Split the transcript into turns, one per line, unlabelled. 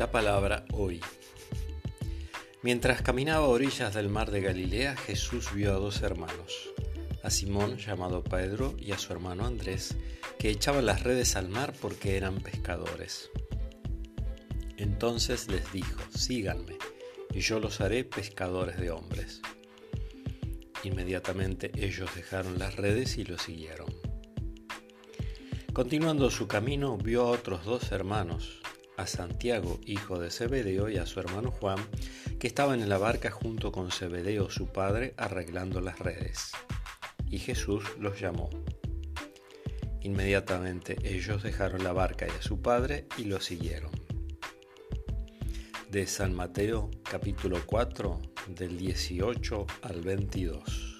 La palabra hoy. Mientras caminaba a orillas del mar de Galilea, Jesús vio a dos hermanos, a Simón llamado Pedro y a su hermano Andrés, que echaban las redes al mar porque eran pescadores. Entonces les dijo, síganme, y yo los haré pescadores de hombres. Inmediatamente ellos dejaron las redes y lo siguieron. Continuando su camino, vio a otros dos hermanos, a Santiago, hijo de Zebedeo, y a su hermano Juan, que estaban en la barca junto con Zebedeo, su padre, arreglando las redes. Y Jesús los llamó. Inmediatamente ellos dejaron la barca y a su padre y lo siguieron. De San Mateo capítulo 4 del 18 al 22.